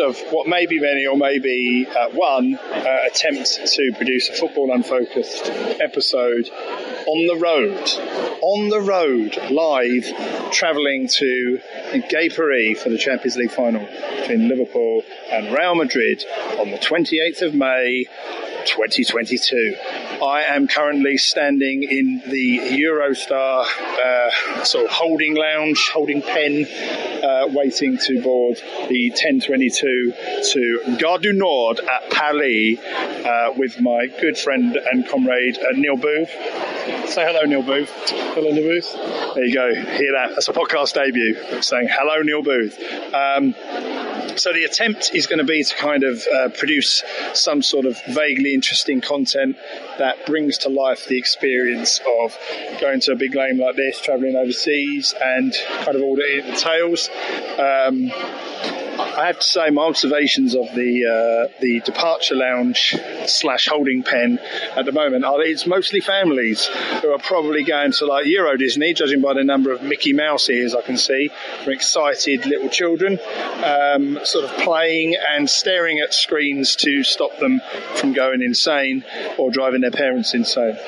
of what may be many or maybe uh, one uh, attempt to produce a football unfocused episode on the road. On the road, live, travelling to Gay for the Champions League final between Liverpool and Real Madrid on the 28th of May 2022. I am currently standing in the Eurostar uh, sort of holding lounge, holding pen, uh, waiting to board the 1022 to Gare du Nord at Paris uh, with my good friend and comrade uh, Neil Booth. Say hello, Neil Booth. Hello, Neil Booth. There you go. Hear that? That's a podcast debut. Saying hello, Neil Booth. Um, so the attempt is going to be to kind of uh, produce some sort of vaguely interesting content that brings to life the experience of going to a big game like this, travelling overseas, and kind of all that it entails. Um, I have to say, my observations of the uh, the departure lounge slash holding pen at the moment are it's mostly families who are probably going to like Euro Disney, judging by the number of Mickey Mouse ears I can see, from excited little children, um, sort of playing and staring at screens to stop them from going insane or driving their parents insane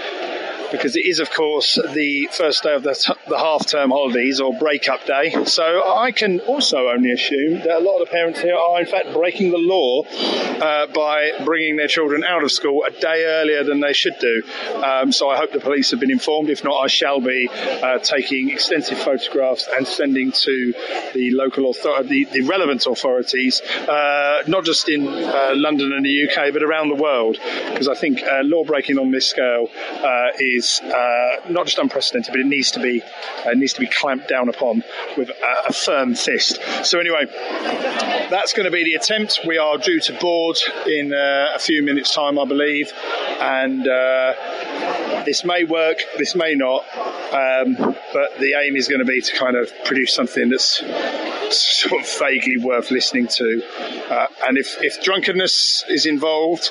because it is, of course, the first day of the, t- the half term holidays or break-up day. So I can also only assume that a lot of the parents here are, in fact, breaking the law uh, by bringing their children out of school a day earlier than they should do. Um, so I hope the police have been informed. If not, I shall be uh, taking extensive photographs and sending to the local authority, the, the relevant authorities, uh, not just in uh, London and the UK, but around the world, because I think uh, law breaking on this scale uh, is is uh, not just unprecedented, but it needs to be uh, needs to be clamped down upon with a, a firm fist. So anyway, that's going to be the attempt. We are due to board in uh, a few minutes' time, I believe, and uh, this may work, this may not, um, but the aim is going to be to kind of produce something that's sort of vaguely worth listening to. Uh, and if, if drunkenness is involved,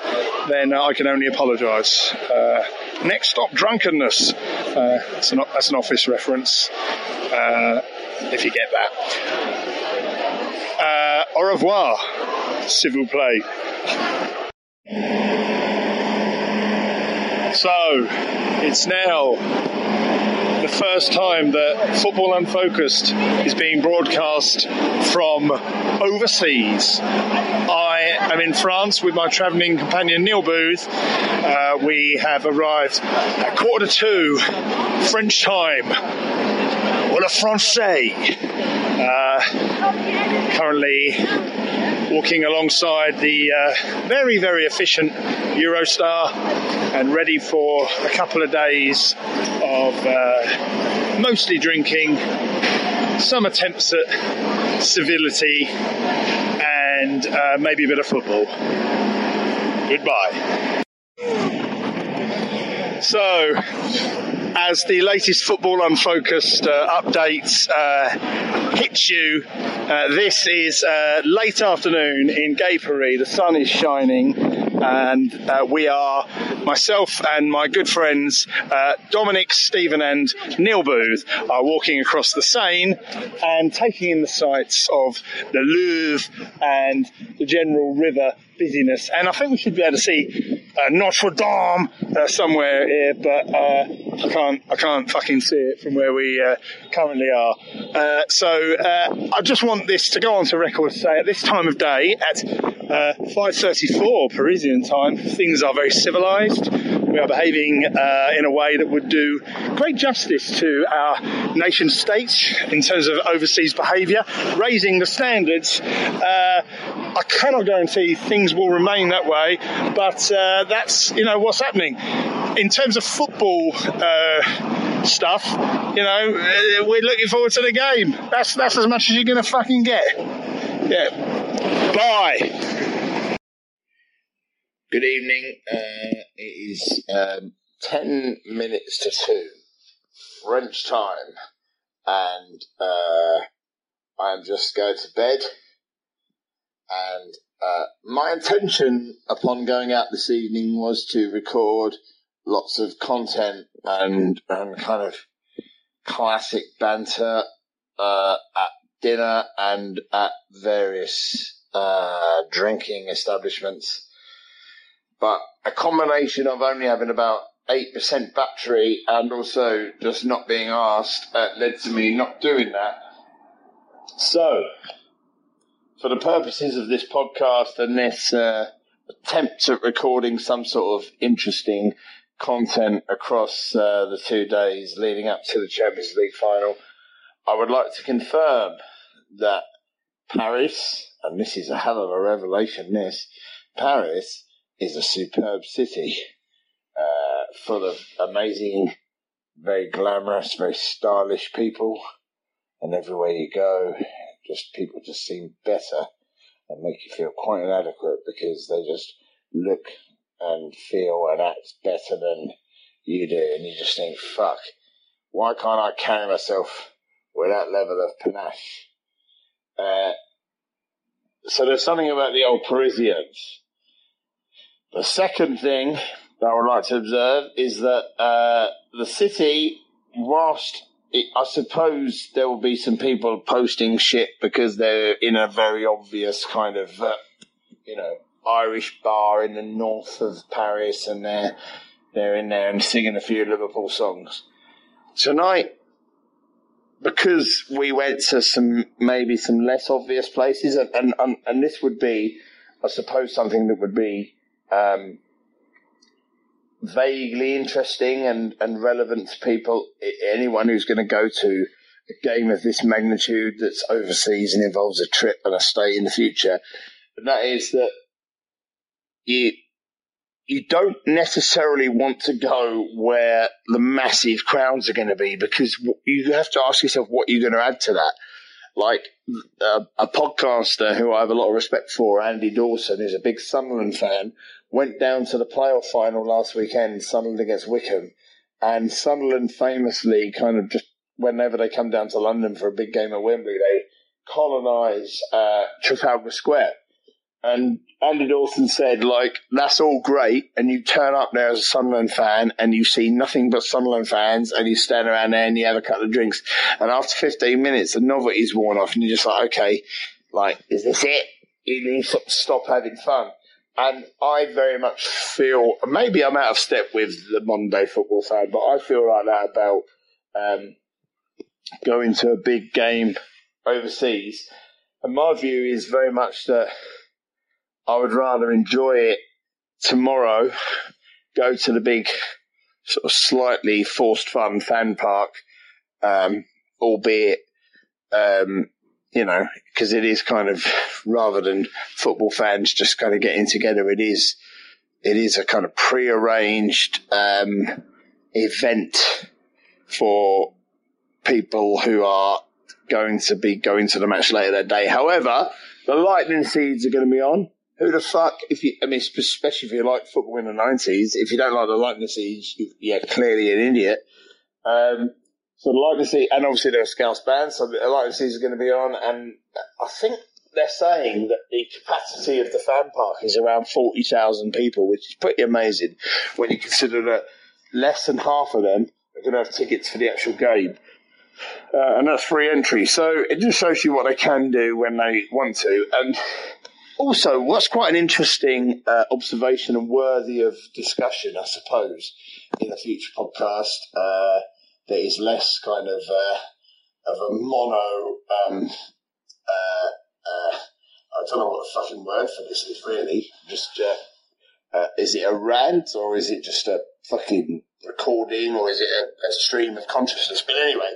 then I can only apologise. Uh, next stop, drunkenness. Uh, that's, an, that's an office reference, uh, if you get that. Uh, au revoir, vous plaît. So, it's now the first time that Football Unfocused is being broadcast from overseas. I am in France with my travelling companion Neil Booth. Uh, we have arrived at quarter to two French time. Well, a Francais. Uh, currently walking alongside the uh, very, very efficient Eurostar and ready for a couple of days of uh, mostly drinking, some attempts at civility, and uh, maybe a bit of football. Goodbye. So, as the latest football unfocused uh, updates uh, you, uh, this is uh, late afternoon in Gay Paris. The sun is shining, and uh, we are myself and my good friends uh, Dominic, Stephen, and Neil Booth are walking across the Seine and taking in the sights of the Louvre and the general river busyness. And I think we should be able to see uh, Notre Dame uh, somewhere here, but uh, I can't. I can't fucking see it from where we uh, currently are. Uh, so uh, I just want this to go on to record to say at this time of day at uh, 5:34 Parisian time, things are very civilised. We are behaving in a way that would do great justice to our nation states in terms of overseas behaviour, raising the standards. I cannot guarantee things will remain that way, but uh, that's you know what's happening in terms of football uh, stuff. You know, uh, we're looking forward to the game. That's that's as much as you're to fucking get. Yeah. Bye. Good evening. Uh, it is um, 10 minutes to 2 French time, and uh, I am just going to bed. And uh, my intention upon going out this evening was to record lots of content and, and kind of classic banter uh, at dinner and at various uh, drinking establishments. But a combination of only having about 8% battery and also just not being asked uh, led to me not doing that. So, for the purposes of this podcast and this uh, attempt at recording some sort of interesting content across uh, the two days leading up to the Champions League final, I would like to confirm that Paris, and this is a hell of a revelation, this, Paris is a superb city, uh, full of amazing, very glamorous, very stylish people, and everywhere you go, just people just seem better and make you feel quite inadequate because they just look and feel and act better than you do, and you just think, fuck, why can't I carry myself with that level of panache? Uh, so there's something about the old Parisians. The second thing that I would like to observe is that uh, the city, whilst I suppose there will be some people posting shit because they're in a very obvious kind of, uh, you know, Irish bar in the north of Paris, and they're they're in there and singing a few Liverpool songs. Tonight, because we went to some maybe some less obvious places, and and, and, and this would be, I suppose, something that would be um, vaguely interesting and, and relevant to people. Anyone who's going to go to a game of this magnitude that's overseas and involves a trip and a stay in the future, and that is that you you don't necessarily want to go where the massive crowds are going to be because you have to ask yourself what you're going to add to that. Like uh, a podcaster who I have a lot of respect for, Andy Dawson, is a big Sunderland fan, went down to the playoff final last weekend, Sunderland against Wycombe, and Sunderland famously kind of just whenever they come down to London for a big game at Wembley, they colonise uh, Trafalgar Square. And Andy Dawson said, like, that's all great. And you turn up there as a Sunderland fan and you see nothing but Sunderland fans and you stand around there and you have a couple of drinks. And after 15 minutes, the novelty's worn off and you're just like, okay, like, is this it? You need to stop having fun. And I very much feel, maybe I'm out of step with the modern day football fan, but I feel like that about um, going to a big game overseas. And my view is very much that I would rather enjoy it tomorrow, go to the big, sort of slightly forced fun fan park, um, albeit, um, you know, because it is kind of rather than football fans just kind of getting together, it is it is a kind of pre-arranged um, event for people who are going to be going to the match later that day. However, the lightning seeds are going to be on. Who the fuck, if you, I mean, especially if you like football in the 90s, if you don't like the lightning seeds, you, you're clearly an idiot. Um, so the lightning seed, and obviously there are Scouse bands, so the lightning seeds are going to be on, and I think they're saying that the capacity of the fan park is around 40,000 people, which is pretty amazing when you consider that less than half of them are going to have tickets for the actual game. Uh, and that's free entry. So it just shows you what they can do when they want to. And also, what's quite an interesting uh, observation and worthy of discussion, I suppose, in a future podcast uh, that is less kind of uh, of a mono. Um, uh, uh, I don't know what the fucking word for this is really. Just uh, is it a rant or is it just a fucking recording or is it a, a stream of consciousness? But anyway,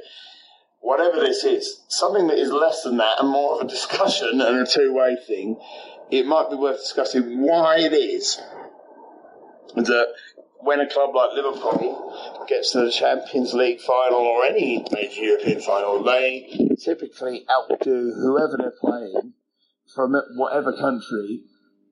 whatever this is, something that is less than that and more of a discussion and a two way thing, it might be worth discussing why it is that when a club like Liverpool gets to the Champions League final or any major European final, they typically outdo whoever they're playing from whatever country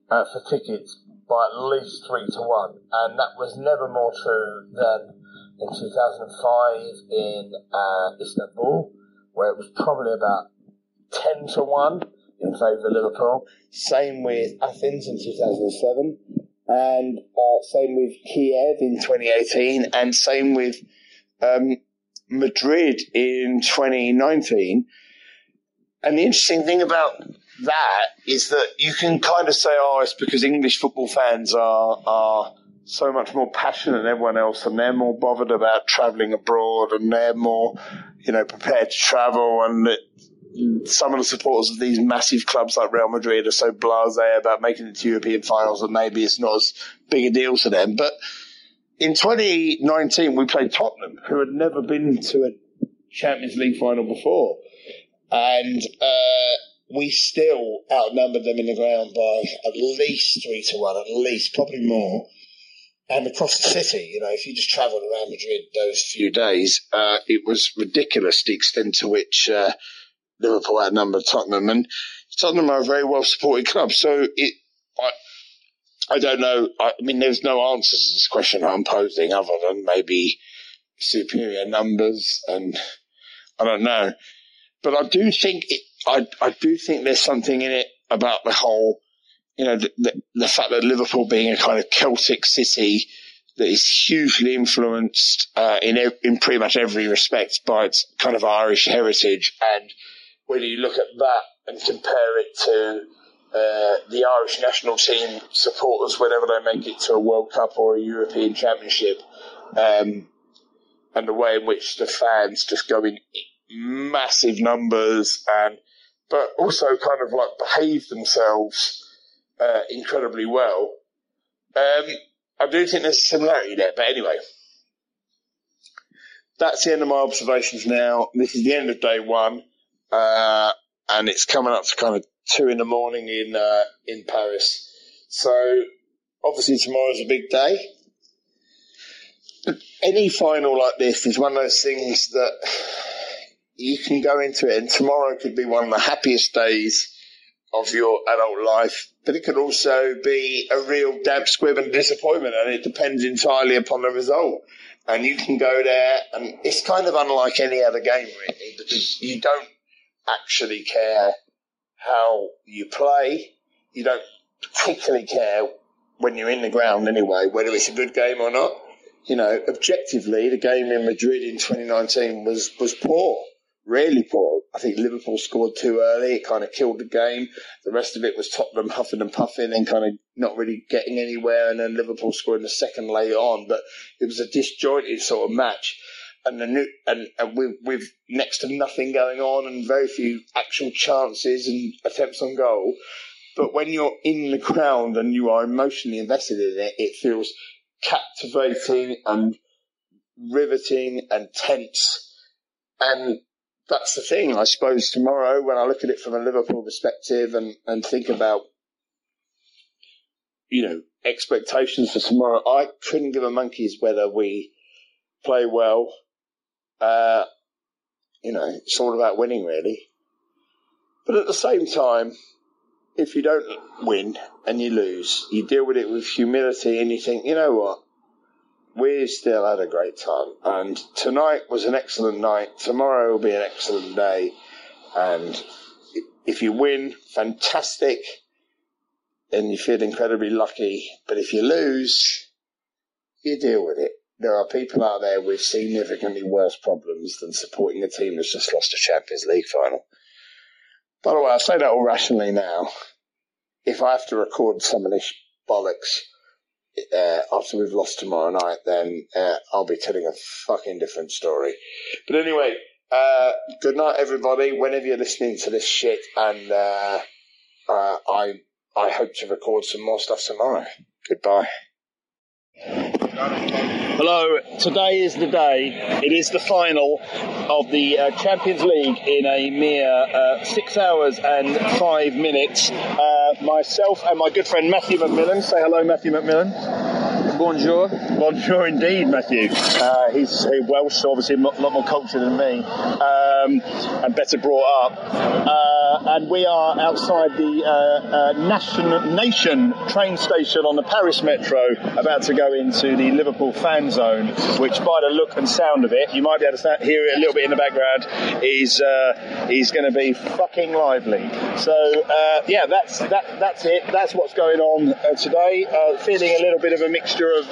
uh, for tickets by at least three to one. And that was never more true than in 2005 in uh, Istanbul, where it was probably about 10 to 1 in favour of Liverpool. Same with Athens in 2007, and uh, same with Kiev in 2018, and same with um, Madrid in 2019. And the interesting thing about that is that you can kind of say, oh, it's because English football fans are are so much more passionate than everyone else, and they're more bothered about travelling abroad, and they're more, you know, prepared to travel, and some of the supporters of these massive clubs like Real Madrid are so blasé about making it to European finals that maybe it's not as big a deal to them. But in 2019, we played Tottenham, who had never been to a Champions League final before, and uh, we still outnumbered them in the ground by at least three to one, at least, probably more. And across the city, you know, if you just travelled around Madrid those few days, uh, it was ridiculous the extent to which uh, Liverpool outnumbered Tottenham, and Tottenham are a very well supported club. So it, I, I don't know. I mean, there's no answer to this question I'm posing other than maybe superior numbers, and I don't know. But I do think it, I I do think there's something in it about the whole, you know, the, the, the fact that Liverpool being a kind of Celtic city that is hugely influenced uh, in in pretty much every respect by its kind of Irish heritage, and whether you look at that and compare it to uh, the Irish national team supporters whenever they make it to a World Cup or a European Championship, um, and the way in which the fans just go in massive numbers and but also kind of like behave themselves uh, incredibly well. Um, I do think there's a similarity there, but anyway, that's the end of my observations now. This is the end of day one, uh, and it's coming up to kind of two in the morning in uh, in Paris. So obviously tomorrow's a big day. Any final like this is one of those things that you can go into it, and tomorrow could be one of the happiest days of your adult life, but it could also be a real damp squib and disappointment, and it depends entirely upon the result. And you can go there, and it's kind of unlike any other game, really, because you don't actually care how you play. You don't particularly care when you're in the ground anyway, whether it's a good game or not. You know, objectively, the game in Madrid in 2019 was, was poor really poor. I think Liverpool scored too early. It kind of killed the game. The rest of it was Tottenham huffing and puffing and kind of not really getting anywhere. And then Liverpool scoring the second later on. But it was a disjointed sort of match. And the new, and, and with, with next to nothing going on and very few actual chances and attempts on goal. But when you're in the ground and you are emotionally invested in it, it feels captivating and riveting and tense. And that's the thing. I suppose tomorrow, when I look at it from a Liverpool perspective and, and think about, you know, expectations for tomorrow, I couldn't give a monkey's whether we play well. Uh, you know, it's all about winning, really. But at the same time, if you don't win and you lose, you deal with it with humility and you think, you know what? we still had a great time. And tonight was an excellent night. Tomorrow will be an excellent day. And if you win, fantastic. And you feel incredibly lucky. But if you lose, you deal with it. There are people out there with significantly worse problems than supporting a team that's just lost a Champions League final. By the way, I say that all rationally now. If I have to record some of this bollocks uh, after we've lost tomorrow night, then uh, I'll be telling a fucking different story. But anyway, uh, good night, everybody. Whenever you're listening to this shit, and uh, uh, I I hope to record some more stuff tomorrow. Goodbye. Hello, today is the day. It is the final of the uh, Champions League in a mere uh, six hours and five minutes. Uh, myself and my good friend Matthew McMillan. Say hello, Matthew McMillan. Bonjour. Bonjour indeed, Matthew. Uh, he's Welsh, so obviously a lot more cultured than me, um, and better brought up. Uh, and we are outside the uh, uh, Nation, Nation train station on the Paris Metro, about to go into the Liverpool fan zone, which, by the look and sound of it, you might be able to hear it a little bit in the background, is uh, is going to be fucking lively. So uh, yeah, that's that that's it. That's what's going on uh, today. feeling a little bit of a mixture of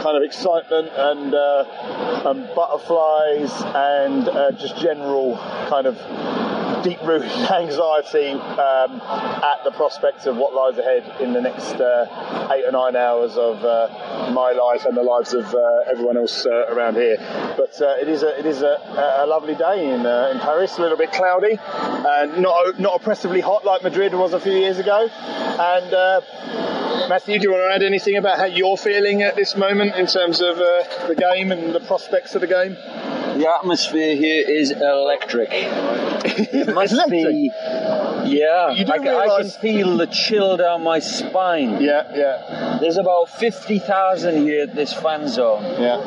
kind of excitement and, and butterflies and just general kind of deep rooted anxiety um, at the prospect of what lies ahead in the next uh, eight or nine hours of uh, my life and the lives of uh, everyone else uh, around here. But uh, it is a it is a, a lovely day in in Paris. A little bit cloudy, and not not oppressively hot like Madrid was a few years ago. And Matthew, do you want to add anything about how you're feeling at this moment in terms of the game and the prospects of the game? The atmosphere here is electric. It must electric. be. Yeah, You do I, ca- I can feel the chill down my spine. Yeah, yeah, There's about 50,000 here at this fan zone. yeah.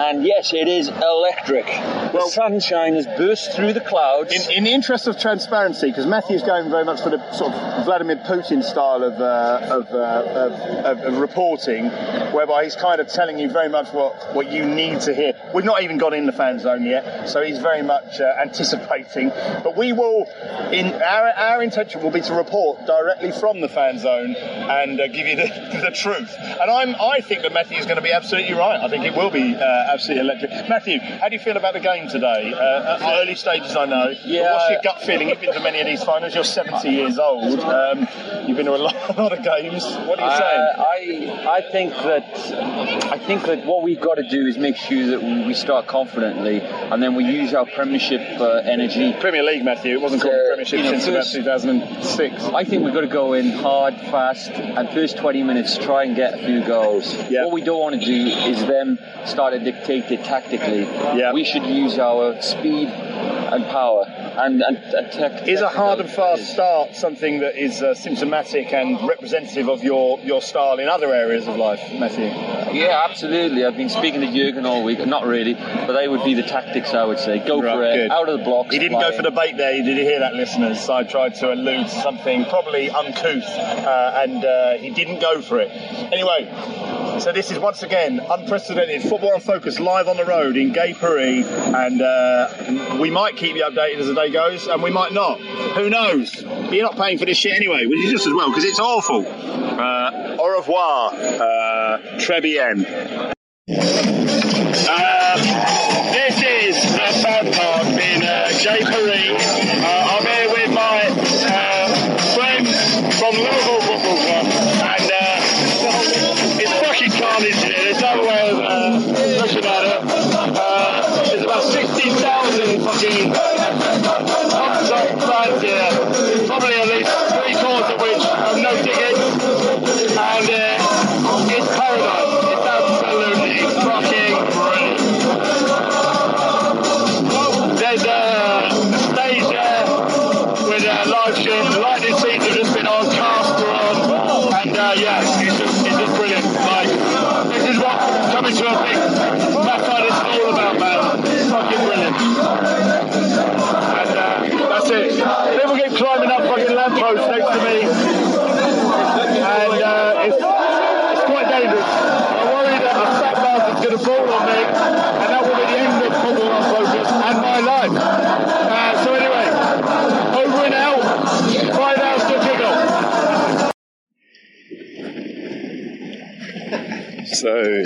And yes, it is electric. The Well- sunshine has burst through the clouds. In, in the interest of transparency, because Matthew's going very much for the sort of Vladimir Putin style of, uh, of, uh, of, of, of reporting, whereby he's kind of telling you very much what, what you need to hear. We've not even got in the fan zone yet, so he's very much uh, anticipating. But we will, in our, our intention will be to report directly from the fan zone and uh, give you the, the truth. And I'm, I think that Matthew is going to be absolutely right. I think it will be uh, absolutely electric. Matthew, how do you feel about the game today? Uh, at early stages, I know. But Yeah. what's your gut feeling? You've been to many of these finals. You're 70 years old. Um, you've been to a lot, a lot of games. What are you saying? Uh, I I think that I think that what we've got to do is make sure that we start confidently, and then we use our Premiership uh, energy. Premier League, Matthew. It wasn't called Uh, Premiership you know, since about first- 2006. I think we've got to go in hard, fast, and first 20 minutes try and get a few goals. Yeah. What we don't want to do is them start to dictate it tactically. Yeah. We should use our speed and power and, and, and tech. Is a hard and fast start something that is uh, symptomatic and representative of your, your style in other areas of life, Matthew? Yeah, absolutely. I've been speaking to Jurgen all week. Not really, but they would be the tactics I would say. Go Right, for it, good. out of the blocks. He didn't fly go for the bait there. Did you hear that, listeners? I tried to allude to something probably uncouth, uh, and uh, he didn't go for it. Anyway, so this is once again unprecedented football unfocused live on the road in Gay Paris, and uh, we might keep you updated as the day goes, and we might not. Who knows? But you're not paying for this shit anyway, which is just as well because it's awful. Uh, au revoir, uh. Uh, this is the fan park in uh, J. Paris. Uh,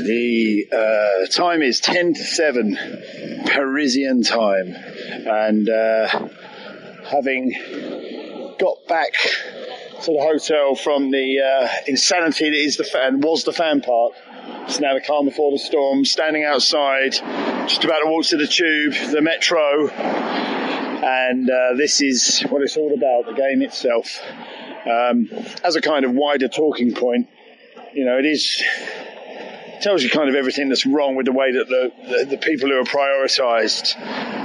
the uh, time is 10 to 7 Parisian time, and uh, having got back to the hotel from the uh, insanity that is the fan was the fan park. It's now the calm before the storm. Standing outside, just about to walk to the tube, the metro, and uh, this is what it's all about. The game itself, um, as a kind of wider talking point, you know, it is tells you kind of everything that's wrong with the way that the the, the people who are prioritised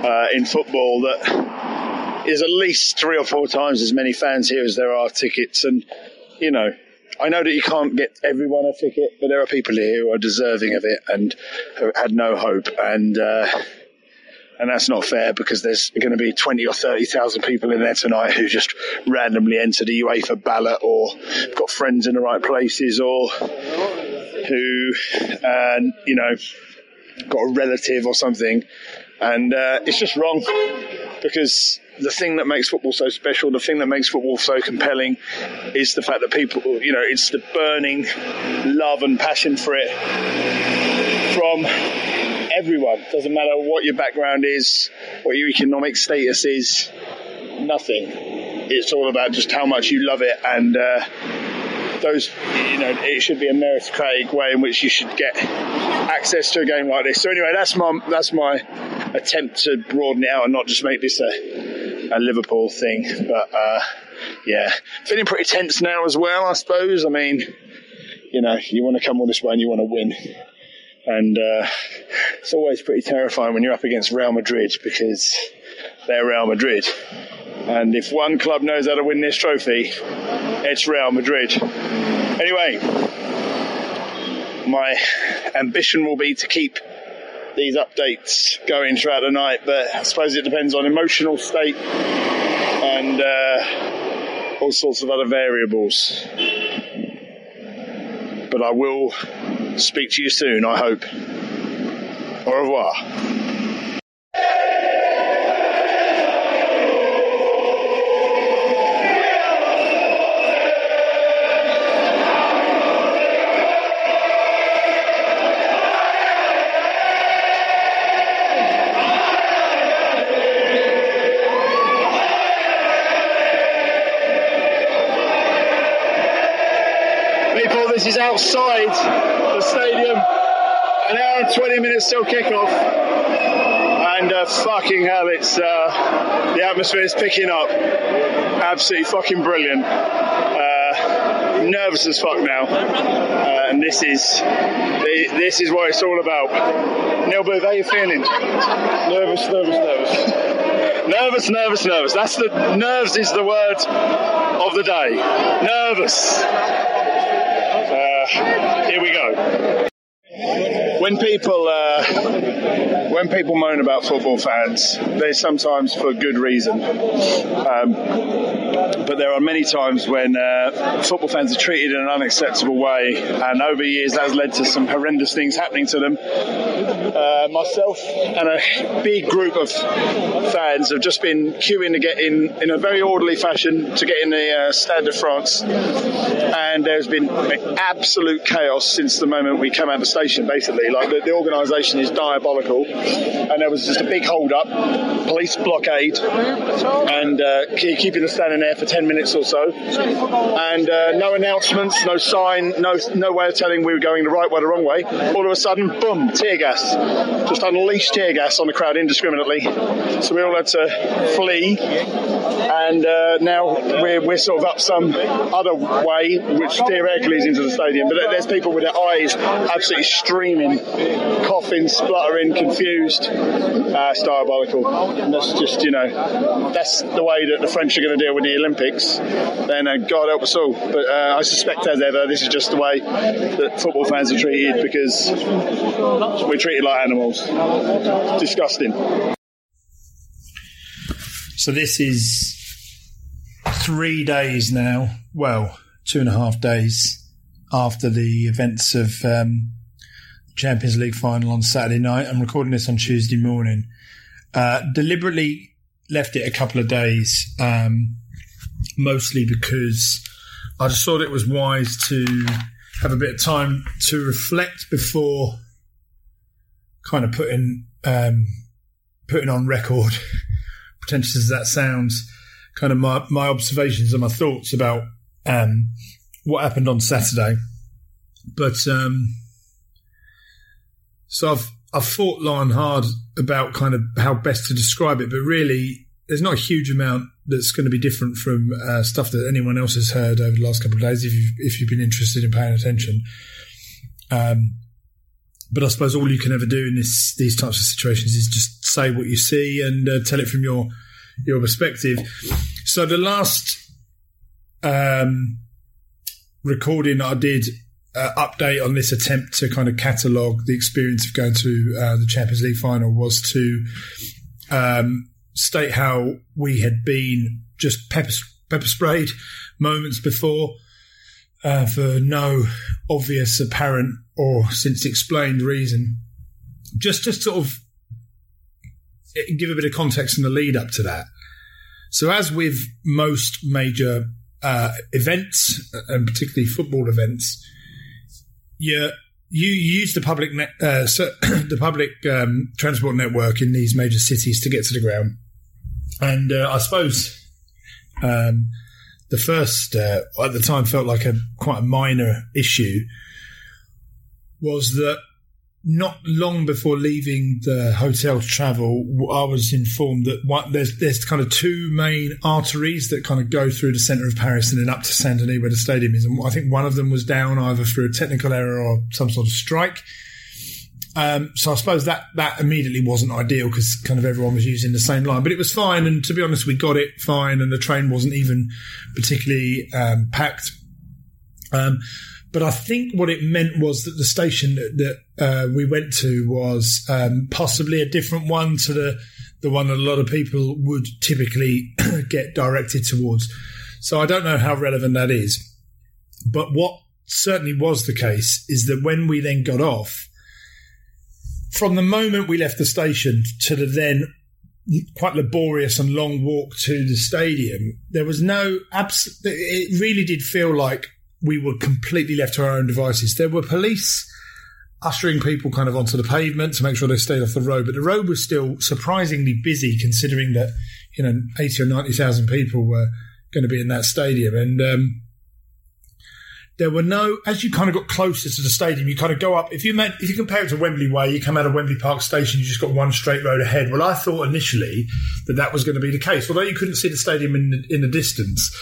uh, in football that is at least three or four times as many fans here as there are tickets. And you know I know that you can't get everyone a ticket but there are people here who are deserving of it and who had no hope. And uh, and that's not fair because there's going to be 20 or 30,000 people in there tonight who just randomly entered the UEFA ballot or got friends in the right places or who, uh, you know, got a relative or something. And uh, it's just wrong because the thing that makes football so special, the thing that makes football so compelling is the fact that people, you know, it's the burning love and passion for it from everyone. Doesn't matter what your background is, what your economic status is. nothing. It's all about just how much you love it and. Uh, those, you know, it should be a meritocratic way in which you should get access to a game like this. So anyway, that's my that's my attempt to broaden it out and not just make this a, a Liverpool thing. But uh, yeah, feeling pretty tense now as well. I suppose. I mean, you know, you want to come all this way and you want to win. And uh, it's always pretty terrifying when you're up against Real Madrid because they're Real Madrid. And if one club knows how to win this trophy, it's Real Madrid. Anyway, my ambition will be to keep these updates going throughout the night, but I suppose it depends on emotional state and uh, all sorts of other variables. But I will speak to you soon, I hope. Au revoir. Outside the stadium. An hour and 20 minutes till kickoff. And uh, fucking hell, it's uh, the atmosphere is picking up. Absolutely fucking brilliant. Uh, nervous as fuck now. Uh, and this is this is what it's all about. Neil Booth, how you feeling? Nervous, nervous, nervous. Nervous, nervous, nervous. That's the nerves is the word of the day. Nervous. Here we go. When people uh, when people moan about football fans, they're sometimes for good reason. Um, but there are many times when uh, football fans are treated in an unacceptable way, and over the years that has led to some horrendous things happening to them. Uh, myself and a big group of fans have just been queuing to get in in a very orderly fashion to get in the uh, Stade de France, and there's been absolute chaos since the moment we came out of the station. Basically, like the, the organisation is diabolical, and there was just a big hold up, police blockade, and uh, keeping us standing there for 10 minutes or so, and uh, no announcements, no sign, no no way of telling we were going the right way or the wrong way. All of a sudden, boom, tear gas, just unleashed tear gas on the crowd indiscriminately. So we all had to flee, and uh, now we're, we're sort of up some other way, which theoretically is into the stadium. But there's people with their eyes absolutely streaming, coughing, spluttering, confused. Uh, it's diabolical. And that's just, you know, that's the way that the French are going to deal with the Olympics. Then uh, God help us all. But uh, I suspect, as ever, this is just the way that football fans are treated because we're treated like animals. Disgusting. So this is three days now. Well, two and a half days after the events of um, Champions League final on Saturday night. I'm recording this on Tuesday morning. Uh, deliberately left it a couple of days, um, mostly because I just thought it was wise to have a bit of time to reflect before kind of putting um, putting on record, pretentious as that sounds, kind of my, my observations and my thoughts about um, what happened on Saturday. But um, so I've I've thought long and hard about kind of how best to describe it, but really there's not a huge amount that's going to be different from uh, stuff that anyone else has heard over the last couple of days. If you've if you've been interested in paying attention, um, but I suppose all you can ever do in this these types of situations is just say what you see and uh, tell it from your your perspective. So the last um, recording I did uh, update on this attempt to kind of catalogue the experience of going to uh, the Champions League final was to um, state how we had been just pepper, pepper sprayed moments before uh, for no obvious, apparent, or since explained reason. Just to sort of give a bit of context in the lead up to that. So, as with most major uh, events, and particularly football events, you you use the public net, uh, so the public um, transport network in these major cities to get to the ground, and uh, I suppose Um, the first, uh, at the time, felt like a quite a minor issue. Was that not long before leaving the hotel to travel, I was informed that there's there's kind of two main arteries that kind of go through the centre of Paris and then up to Saint Denis where the stadium is. And I think one of them was down either through a technical error or some sort of strike. Um, so I suppose that that immediately wasn't ideal because kind of everyone was using the same line, but it was fine. And to be honest, we got it fine, and the train wasn't even particularly um, packed. Um, but I think what it meant was that the station that, that uh, we went to was um, possibly a different one to the the one that a lot of people would typically get directed towards. So I don't know how relevant that is. But what certainly was the case is that when we then got off, from the moment we left the station to the then quite laborious and long walk to the stadium, there was no abs- It really did feel like we were completely left to our own devices. There were police ushering people kind of onto the pavement to make sure they stayed off the road, but the road was still surprisingly busy considering that you know eighty or ninety thousand people were going to be in that stadium, and um, there were no. As you kind of got closer to the stadium, you kind of go up. If you meant, if you compare it to Wembley Way, you come out of Wembley Park Station, you just got one straight road ahead. Well, I thought initially that that was going to be the case, although you couldn't see the stadium in the, in the distance.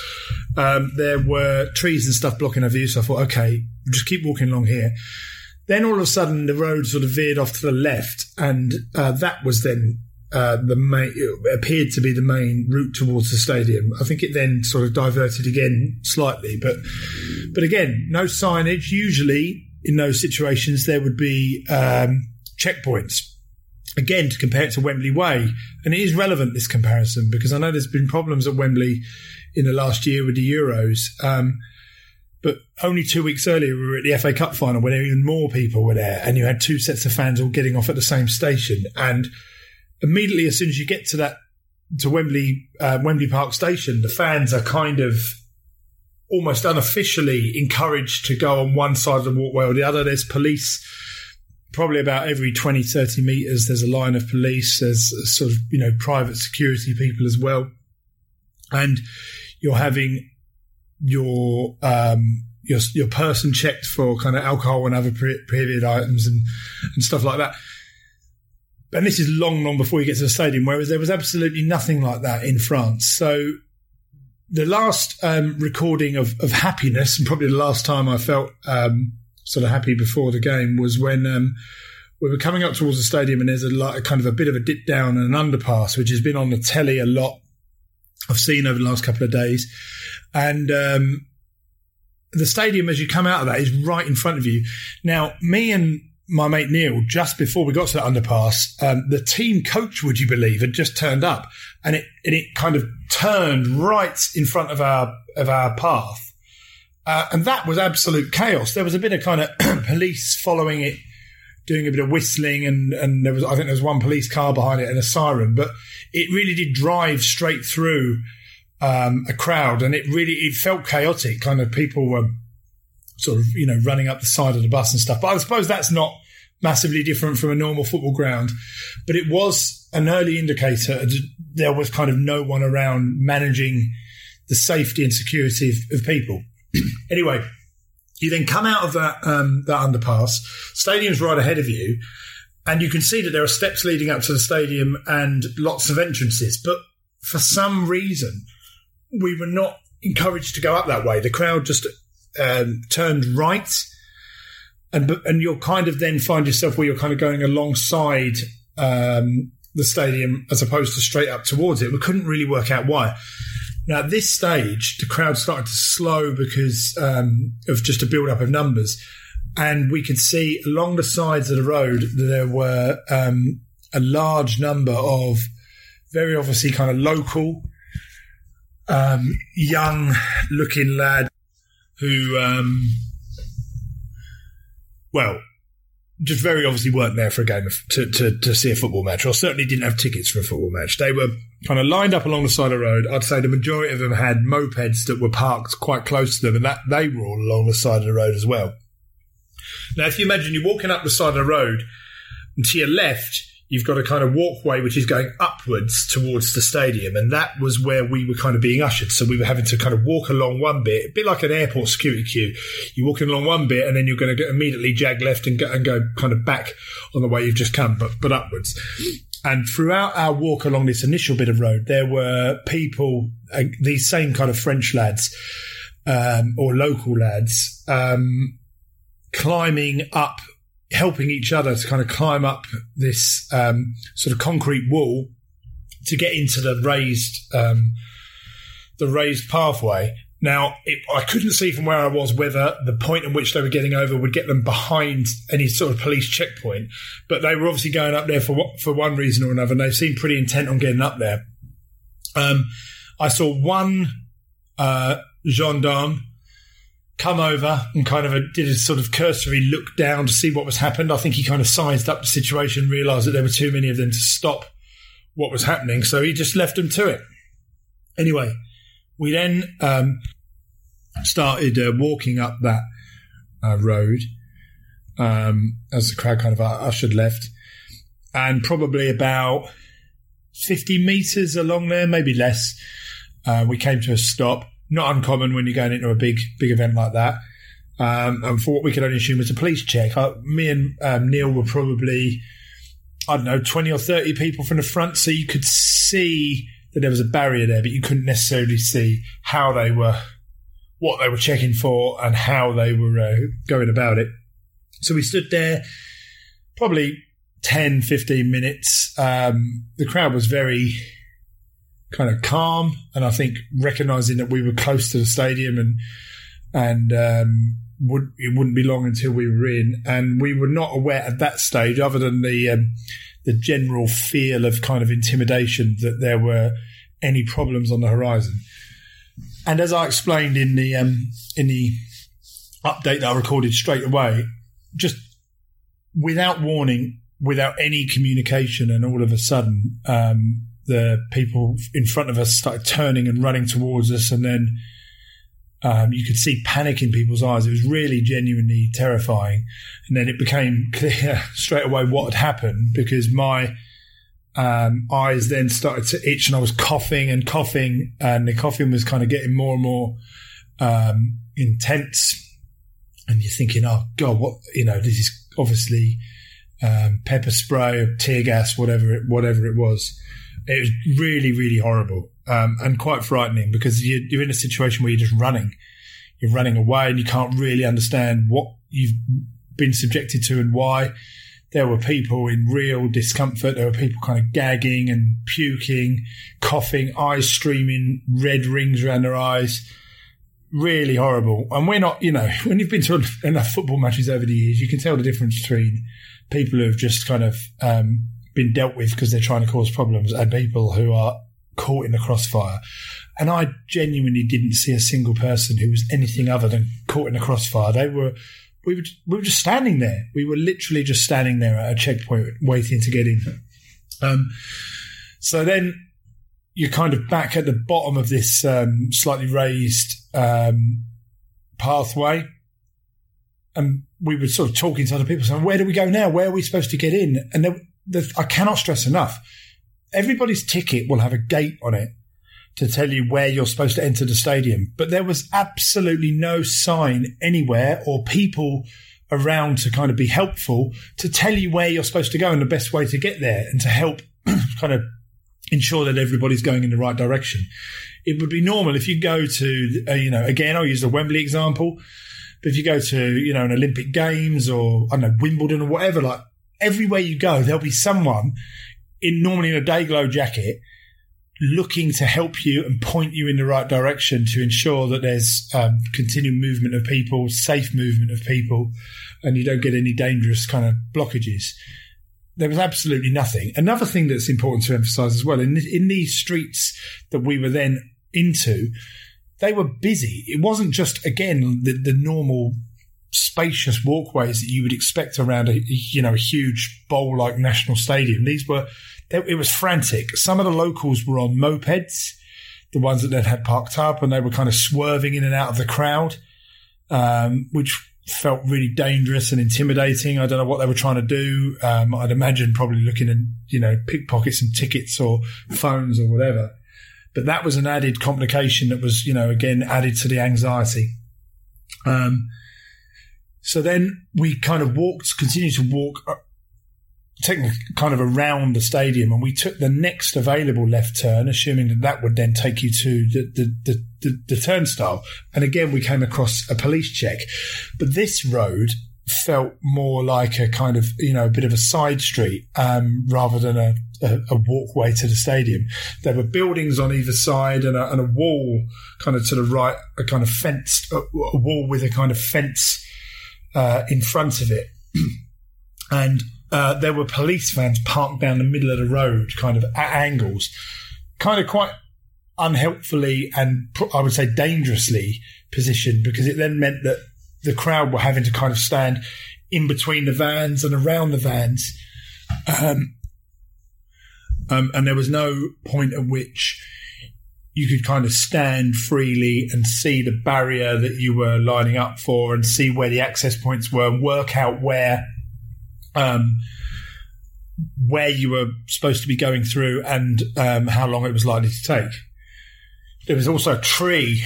Um, there were trees and stuff blocking our view, so I thought, okay, just keep walking along here. Then all of a sudden, the road sort of veered off to the left, and uh, that was then uh, the main appeared to be the main route towards the stadium. I think it then sort of diverted again slightly, but but again, no signage. Usually in those situations, there would be um, checkpoints. Again, to compare it to Wembley Way, and it is relevant this comparison because I know there's been problems at Wembley in the last year with the Euros. Um, but only two weeks earlier, we were at the FA Cup final when even more people were there, and you had two sets of fans all getting off at the same station. And immediately as soon as you get to that to Wembley uh, Wembley Park Station, the fans are kind of almost unofficially encouraged to go on one side of the walkway or the other. There's police probably about every 20, 30 metres. There's a line of police. There's sort of, you know, private security people as well. And you're having your, um, your, your person checked for kind of alcohol and other prohibited items and, and stuff like that and this is long, long before you get to the stadium, whereas there was absolutely nothing like that in France. So the last um, recording of, of happiness, and probably the last time I felt um, sort of happy before the game, was when um, we were coming up towards the stadium, and there's a, like, kind of a bit of a dip down and an underpass, which has been on the telly a lot. I've seen over the last couple of days, and um, the stadium as you come out of that is right in front of you. Now, me and my mate Neil, just before we got to that underpass, um, the team coach, would you believe, had just turned up, and it and it kind of turned right in front of our of our path, uh, and that was absolute chaos. There was a bit of kind of police following it, doing a bit of whistling, and and there was I think there was one police car behind it and a siren, but it really did drive straight through um, a crowd, and it really it felt chaotic. Kind of people were sort of, you know, running up the side of the bus and stuff. But I suppose that's not massively different from a normal football ground. But it was an early indicator. There was kind of no one around managing the safety and security of, of people. anyway, you then come out of that um, that underpass. Stadium's right ahead of you, and you can see that there are steps leading up to the stadium and lots of entrances. But for some reason, we were not encouraged to go up that way. The crowd just um, turned right, and and you'll kind of then find yourself where you're kind of going alongside um, the stadium as opposed to straight up towards it. We couldn't really work out why. Now, at this stage, the crowd started to slow because um, of just a build up of numbers. And we could see along the sides of the road there were um, a large number of very obviously kind of local, um, young looking lads who, um, well, just very obviously weren't there for a game of, to, to, to see a football match, or certainly didn't have tickets for a football match. They were kind of lined up along the side of the road. I'd say the majority of them had mopeds that were parked quite close to them, and that they were all along the side of the road as well. Now, if you imagine you're walking up the side of the road, and to your left, you've got a kind of walkway which is going upwards towards the stadium, and that was where we were kind of being ushered. So we were having to kind of walk along one bit, a bit like an airport security queue. You're walking along one bit, and then you're going to get immediately jag left and go, and go kind of back on the way you've just come, but but upwards. And throughout our walk along this initial bit of road, there were people, uh, these same kind of French lads um, or local lads, um, climbing up helping each other to kind of climb up this um, sort of concrete wall to get into the raised um, the raised pathway. Now, it, I couldn't see from where I was whether the point in which they were getting over would get them behind any sort of police checkpoint, but they were obviously going up there for for one reason or another, and they seemed pretty intent on getting up there. Um, I saw one uh, gendarme come over and kind of a, did a sort of cursory look down to see what was happened. I think he kind of sized up the situation, realised that there were too many of them to stop what was happening, so he just left them to it. Anyway, we then um, started uh, walking up that uh, road um, as the crowd kind of ushered left, and probably about 50 metres along there, maybe less, uh, we came to a stop not uncommon when you're going into a big big event like that. Um, and for what we could only assume was a police check, I, me and um, Neil were probably I don't know twenty or thirty people from the front, so you could see that there was a barrier there, but you couldn't necessarily see how they were, what they were checking for, and how they were uh, going about it. So we stood there probably 10, 15 minutes. Um, the crowd was very kind of calm, and I think recognizing that we were close to the stadium and and um, would it wouldn't be long until we were in, and we were not aware at that stage, other than the um, the general feel of kind of intimidation, that there were any problems on the horizon. And as I explained in the um, in the update that I recorded straight away, just without warning, without any communication, and all of a sudden, um, the people in front of us started turning and running towards us, and then um, you could see panic in people's eyes. It was really genuinely terrifying. And then it became clear straight away what had happened because my um, eyes then started to itch and I was coughing and coughing, and the coughing was kind of getting more and more um, intense. And you're thinking, oh, God, what, you know, this is obviously um, pepper spray or tear gas, whatever it, whatever it was. It was really, really horrible um, and quite frightening because you're, you're in a situation where you're just running. You're running away and you can't really understand what you've been subjected to and why. There were people in real discomfort. There were people kind of gagging and puking, coughing, eyes streaming, red rings around their eyes. Really horrible. And we're not, you know, when you've been to enough football matches over the years, you can tell the difference between people who have just kind of um, been dealt with because they're trying to cause problems and people who are caught in the crossfire. And I genuinely didn't see a single person who was anything other than caught in the crossfire. They were, we were, we were just standing there. We were literally just standing there at a checkpoint waiting to get in. Um, so then you're kind of back at the bottom of this um, slightly raised um, pathway. And we were sort of talking to other people saying, where do we go now? Where are we supposed to get in? And there, the, I cannot stress enough. Everybody's ticket will have a gate on it to tell you where you're supposed to enter the stadium, but there was absolutely no sign anywhere or people around to kind of be helpful to tell you where you're supposed to go and the best way to get there and to help kind of ensure that everybody's going in the right direction. It would be normal if you go to, uh, you know, again, I'll use the Wembley example, but if you go to, you know, an Olympic Games or, I don't know, Wimbledon or whatever, like everywhere you go, there'll be someone in normally in a day glow jacket looking to help you and point you in the right direction to ensure that there's um, continued movement of people, safe movement of people, and you don't get any dangerous kind of blockages. There was absolutely nothing. Another thing that's important to emphasize as well in, in these streets that we were then into, they were busy. It wasn't just again the, the normal spacious walkways that you would expect around a you know a huge bowl like national stadium. These were it was frantic. Some of the locals were on mopeds, the ones that they'd had parked up, and they were kind of swerving in and out of the crowd, um, which felt really dangerous and intimidating. I don't know what they were trying to do. Um, I'd imagine probably looking and, you know, pickpocket some tickets or phones or whatever. But that was an added complication that was, you know, again, added to the anxiety. Um, so then we kind of walked, continued to walk, uh, taking kind of around the stadium, and we took the next available left turn, assuming that that would then take you to the the, the, the, the turnstile. And again, we came across a police check, but this road felt more like a kind of you know a bit of a side street um, rather than a, a, a, walkway to the stadium. There were buildings on either side and a, and a wall kind of to the right, a kind of fenced a, a wall with a kind of fence uh, in front of it, and uh, there were police vans parked down the middle of the road, kind of at angles, kind of quite unhelpfully and I would say dangerously positioned because it then meant that the crowd were having to kind of stand in between the vans and around the vans. Um, um, and there was no point at which you could kind of stand freely and see the barrier that you were lining up for and see where the access points were and work out where um, where you were supposed to be going through and um, how long it was likely to take. There was also a tree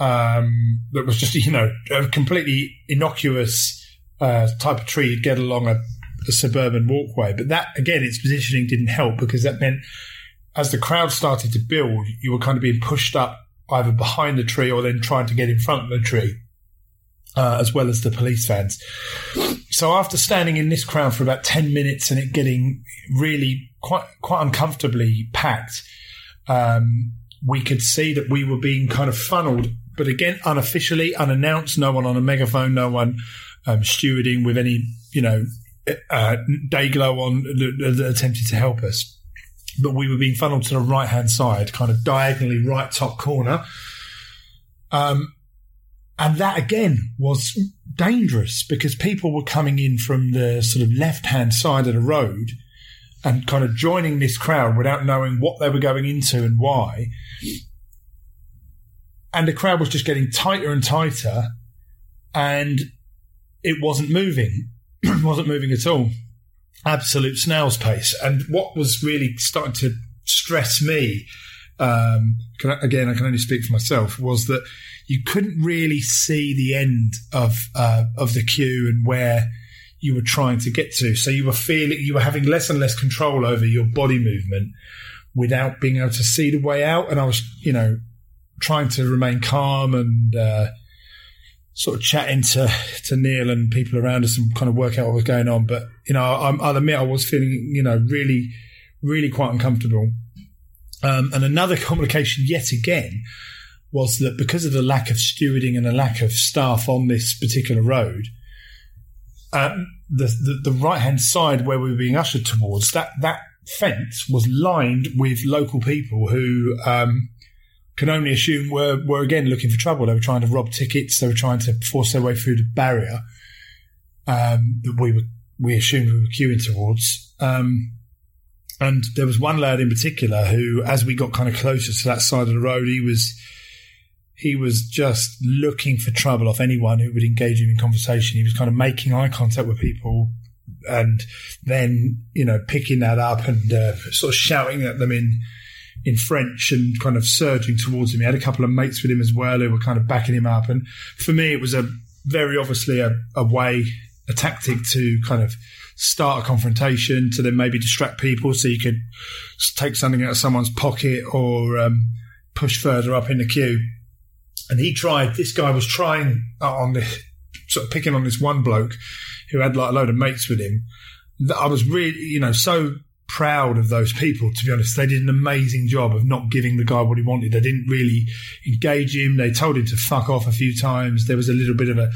um, that was just, you know, a completely innocuous uh, type of tree to get along a, a, suburban walkway. But that, again, its positioning didn't help because that meant as the crowd started to build, you were kind of being pushed up either behind the tree or then trying to get in front of the tree, uh, as well as the police vans. So after standing in this crowd for about 10 minutes and it getting really quite, quite uncomfortably packed, um, we could see that we were being kind of funneled, but again, unofficially, unannounced, no one on a megaphone, no one um, stewarding with any, you know, uh, day glow on attempted to help us. But we were being funneled to the right hand side, kind of diagonally right top corner. Um, and that again was dangerous because people were coming in from the sort of left hand side of the road and kind of joining this crowd without knowing what they were going into and why. And the crowd was just getting tighter and tighter and it wasn't moving. it wasn't moving at all. Absolute snail's pace. And what was really starting to stress me, um, again, I can only speak for myself, was that you couldn't really see the end of uh, of the queue and where you were trying to get to. So you were feeling you were having less and less control over your body movement without being able to see the way out. And I was, you know, trying to remain calm and uh, sort of chatting to to Neil and people around us and kind of work out what was going on. But you know, I, I'll admit I was feeling, you know, really, really quite uncomfortable. Um, and another complication yet again was that because of the lack of stewarding and the lack of staff on this particular road, um, the, the, the right hand side where we were being ushered towards that that fence was lined with local people who um, can only assume were were again looking for trouble. They were trying to rob tickets. They were trying to force their way through the barrier um, that we were we assumed we were queuing towards. Um, and there was one lad in particular who, as we got kind of closer to that side of the road, he was he was just looking for trouble off anyone who would engage him in conversation. He was kind of making eye contact with people and then, you know, picking that up and uh, sort of shouting at them in, in French and kind of surging towards him. He had a couple of mates with him as well who were kind of backing him up. And for me, it was a very obviously a, a way, a tactic to kind of start a confrontation to then maybe distract people so you could take something out of someone's pocket or um, push further up in the queue and he tried. This guy was trying on this, sort of picking on this one bloke who had like a load of mates with him. That I was really, you know, so proud of those people. To be honest, they did an amazing job of not giving the guy what he wanted. They didn't really engage him. They told him to fuck off a few times. There was a little bit of a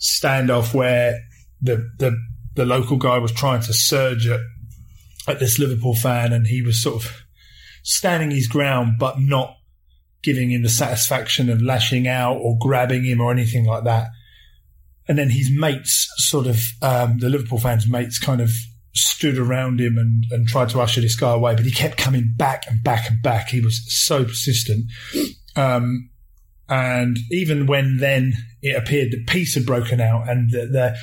standoff where the the the local guy was trying to surge at, at this Liverpool fan, and he was sort of standing his ground, but not giving him the satisfaction of lashing out or grabbing him or anything like that. And then his mates, sort of, um, the Liverpool fans' mates, kind of stood around him and, and tried to usher this guy away, but he kept coming back and back and back. He was so persistent. Um, And even when then it appeared that peace had broken out and that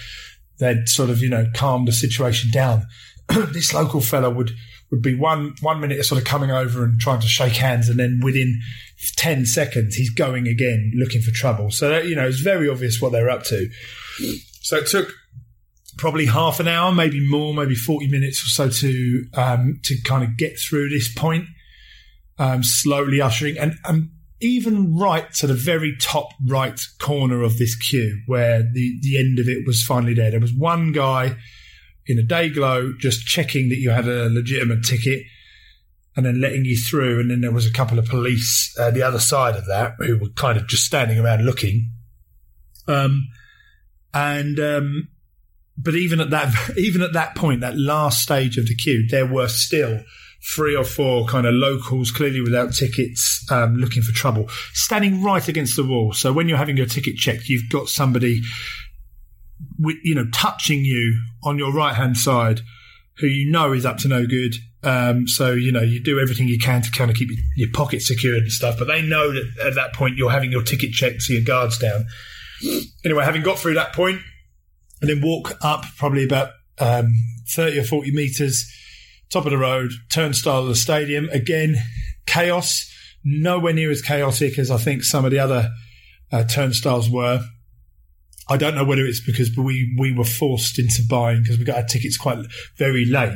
they'd sort of, you know, calmed the situation down, this local fellow would would be one one minute sort of coming over and trying to shake hands, and then within ten seconds he's going again looking for trouble. So that, you know it's very obvious what they're up to. So it took probably half an hour, maybe more, maybe forty minutes or so to um, to kind of get through this point, um, slowly ushering and. and even right to the very top right corner of this queue where the, the end of it was finally there. There was one guy in a day glow, just checking that you had a legitimate ticket and then letting you through. And then there was a couple of police uh, the other side of that who were kind of just standing around looking. Um, and, um, but even at that, even at that point, that last stage of the queue, there were still three or four kind of locals, clearly without tickets, um, looking for trouble, standing right against the wall. So when you're having your ticket checked, you've got somebody you know, touching you on your right hand side, who you know is up to no good. Um, so you know you do everything you can to kind of keep your, your pocket secured and stuff. But they know that at that point you're having your ticket checked, so your guards down. Anyway, having got through that point, and then walk up probably about um, thirty or forty meters, top of the road, turnstile of the stadium. Again, chaos. Nowhere near as chaotic as I think some of the other uh, turnstiles were. I don't know whether it's because we we were forced into buying because we got our tickets quite very late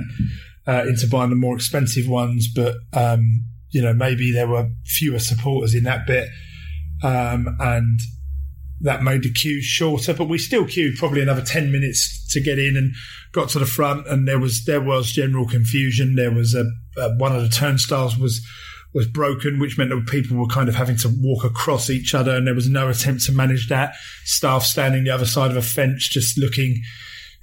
uh, into buying the more expensive ones, but um, you know maybe there were fewer supporters in that bit, um, and that made the queue shorter. But we still queued probably another ten minutes to get in and got to the front, and there was there was general confusion. There was a, a one of the turnstiles was was broken, which meant that people were kind of having to walk across each other, and there was no attempt to manage that. Staff standing the other side of a fence, just looking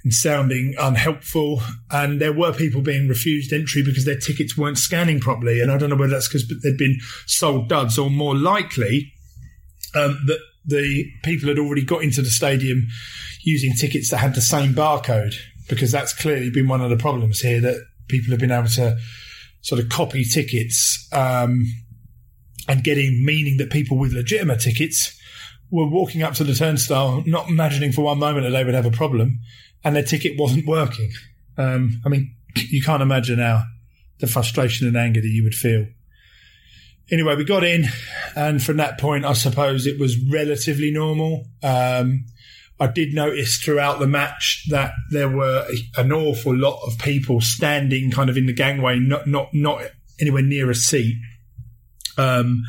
and sounding unhelpful. And there were people being refused entry because their tickets weren't scanning properly. And I don't know whether that's because they'd been sold duds or more likely um, that the people had already got into the stadium using tickets that had the same barcode, because that's clearly been one of the problems here that people have been able to sort of copy tickets um, and getting meaning that people with legitimate tickets were walking up to the turnstile, not imagining for one moment that they would have a problem, and their ticket wasn't working. Um, I mean, you can't imagine how the frustration and anger that you would feel. Anyway, we got in, and from that point, I suppose it was relatively normal. Um, I did notice throughout the match that there were an awful lot of people standing kind of in the gangway, not not not anywhere near a seat. Um,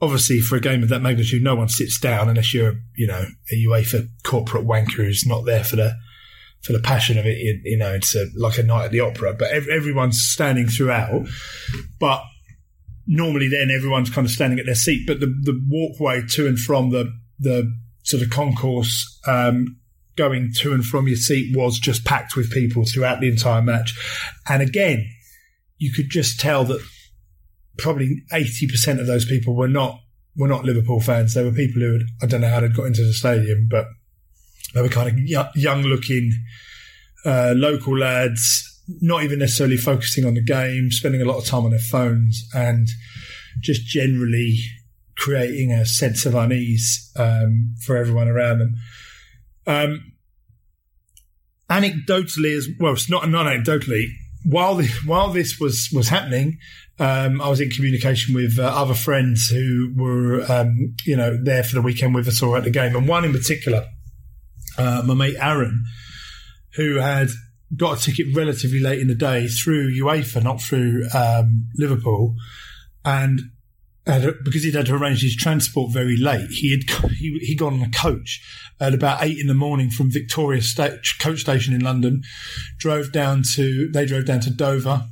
obviously, for a game of that magnitude, no one sits down unless you're, you know, a UEFA corporate wanker who's not there for the for the passion of it. You, you know, it's a, like a night at the opera, but ev- everyone's standing throughout. But normally, then everyone's kind of standing at their seat. But the the walkway to and from the the sort of concourse um, going to and from your seat was just packed with people throughout the entire match. And again, you could just tell that probably 80% of those people were not were not Liverpool fans. They were people who had, I don't know how they'd got into the stadium, but they were kind of young looking uh, local lads, not even necessarily focusing on the game, spending a lot of time on their phones and just generally creating a sense of unease um, for everyone around them. Um, anecdotally, as well, it's not not anecdotally. While while this was was happening, um, I was in communication with uh, other friends who were um, you know there for the weekend with us or at the game, and one in particular, uh, my mate Aaron, who had got a ticket relatively late in the day through UEFA, not through um, Liverpool, and because he'd had to arrange his transport very late, he had he he got on a coach at about eight in the morning from Victoria State coach station in London. Drove down to they drove down to Dover.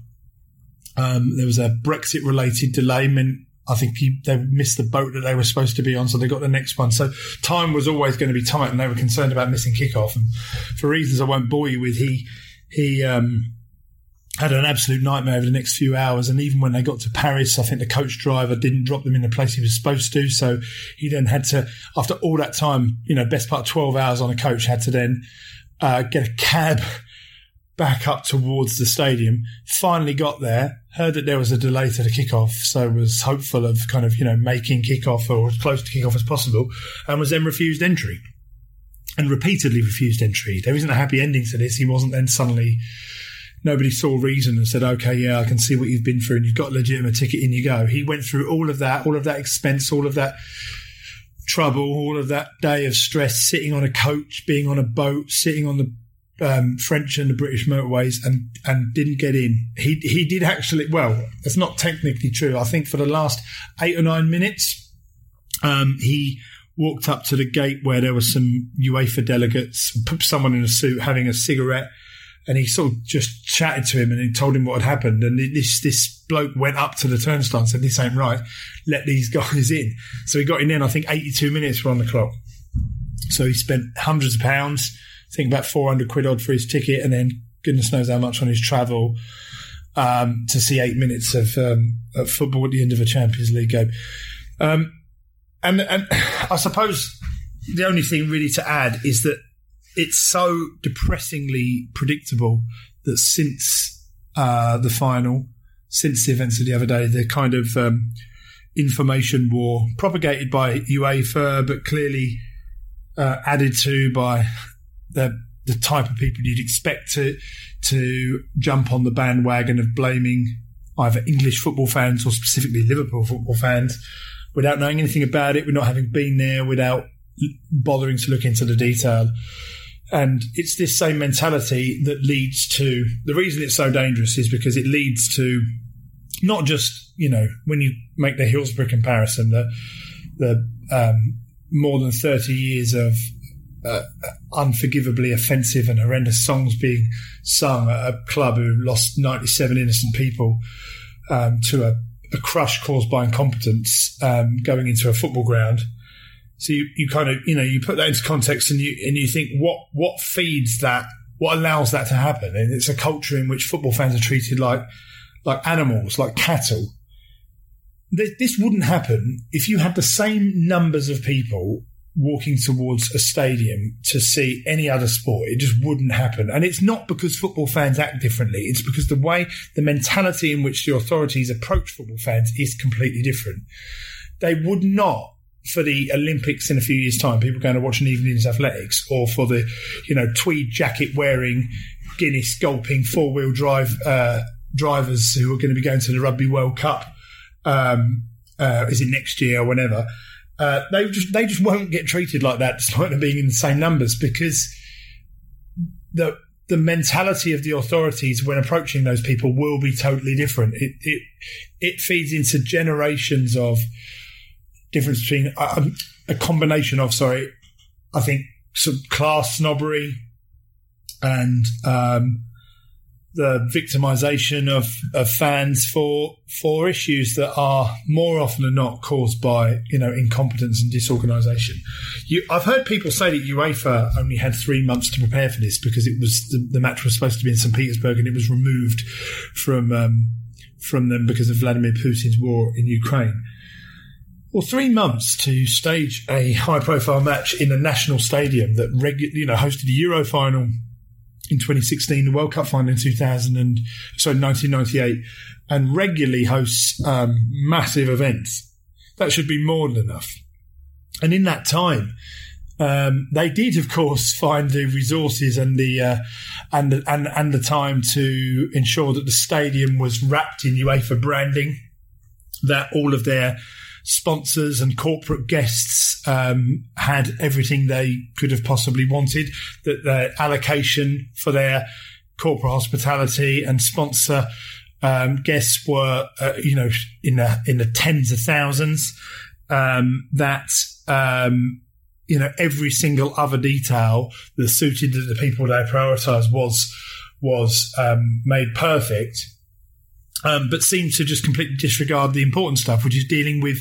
Um, there was a Brexit related delay, meant I think he, they missed the boat that they were supposed to be on, so they got the next one. So time was always going to be tight, and they were concerned about missing kickoff. And for reasons I won't bore you with, he he um, had an absolute nightmare over the next few hours. And even when they got to Paris, I think the coach driver didn't drop them in the place he was supposed to. So he then had to, after all that time, you know, best part 12 hours on a coach, had to then uh, get a cab back up towards the stadium. Finally got there, heard that there was a delay to the kickoff, so was hopeful of kind of, you know, making kickoff or as close to kickoff as possible, and was then refused entry. And repeatedly refused entry. There isn't a happy ending to this. He wasn't then suddenly nobody saw reason and said, okay, yeah, I can see what you've been through and you've got a legitimate ticket, in you go. He went through all of that, all of that expense, all of that trouble, all of that day of stress, sitting on a coach, being on a boat, sitting on the um, French and the British motorways and, and didn't get in. He, he did actually, well, it's not technically true. I think for the last eight or nine minutes, um, he walked up to the gate where there were some UEFA delegates, someone in a suit having a cigarette and he sort of just chatted to him and he told him what had happened. And this this bloke went up to the turnstile and said, "This ain't right. Let these guys in." So he got in. Then I think eighty two minutes were on the clock. So he spent hundreds of pounds. I think about four hundred quid odd for his ticket, and then goodness knows how much on his travel um, to see eight minutes of, um, of, football at the end of a Champions League game. Um, and and I suppose the only thing really to add is that it's so depressingly predictable that since uh, the final, since the events of the other day, the kind of um, information war propagated by UEFA, but clearly uh, added to by the the type of people you'd expect to to jump on the bandwagon of blaming either English football fans or specifically Liverpool football fans without knowing anything about it, without having been there, without bothering to look into the detail. And it's this same mentality that leads to the reason it's so dangerous is because it leads to not just, you know, when you make the Hillsborough comparison, the, the um, more than 30 years of uh, unforgivably offensive and horrendous songs being sung at a club who lost 97 innocent people um, to a, a, crush caused by incompetence um, going into a football ground so you, you kind of, you know, you put that into context and you, and you think what, what feeds that, what allows that to happen? And it's a culture in which football fans are treated like, like animals, like cattle. This, this wouldn't happen if you had the same numbers of people walking towards a stadium to see any other sport. It just wouldn't happen. And it's not because football fans act differently. It's because the way, the mentality in which the authorities approach football fans is completely different. They would not for the Olympics in a few years' time, people going to watch an evening's athletics, or for the, you know, tweed jacket wearing, Guinness gulping four wheel drive uh, drivers who are going to be going to the Rugby World Cup. Um, uh, is it next year or whenever? Uh, they just they just won't get treated like that, despite them being in the same numbers, because the the mentality of the authorities when approaching those people will be totally different. It it it feeds into generations of difference between uh, a combination of, sorry, I think some class snobbery and um, the victimization of, of fans for for issues that are more often than not caused by you know incompetence and disorganisation. I've heard people say that UEFA only had three months to prepare for this because it was the, the match was supposed to be in St Petersburg and it was removed from um, from them because of Vladimir Putin's war in Ukraine. Well, three months to stage a high-profile match in a national stadium that regu- you know hosted a Euro final in 2016, the World Cup final in 2000 and sorry 1998, and regularly hosts um, massive events. That should be more than enough. And in that time, um, they did, of course, find the resources and the uh, and the, and and the time to ensure that the stadium was wrapped in UEFA branding, that all of their sponsors and corporate guests um, had everything they could have possibly wanted. That their allocation for their corporate hospitality and sponsor um, guests were, uh, you know, in the in the tens of thousands. Um, that um, you know every single other detail that suited the people they prioritised was was um, made perfect um, but seem to just completely disregard the important stuff, which is dealing with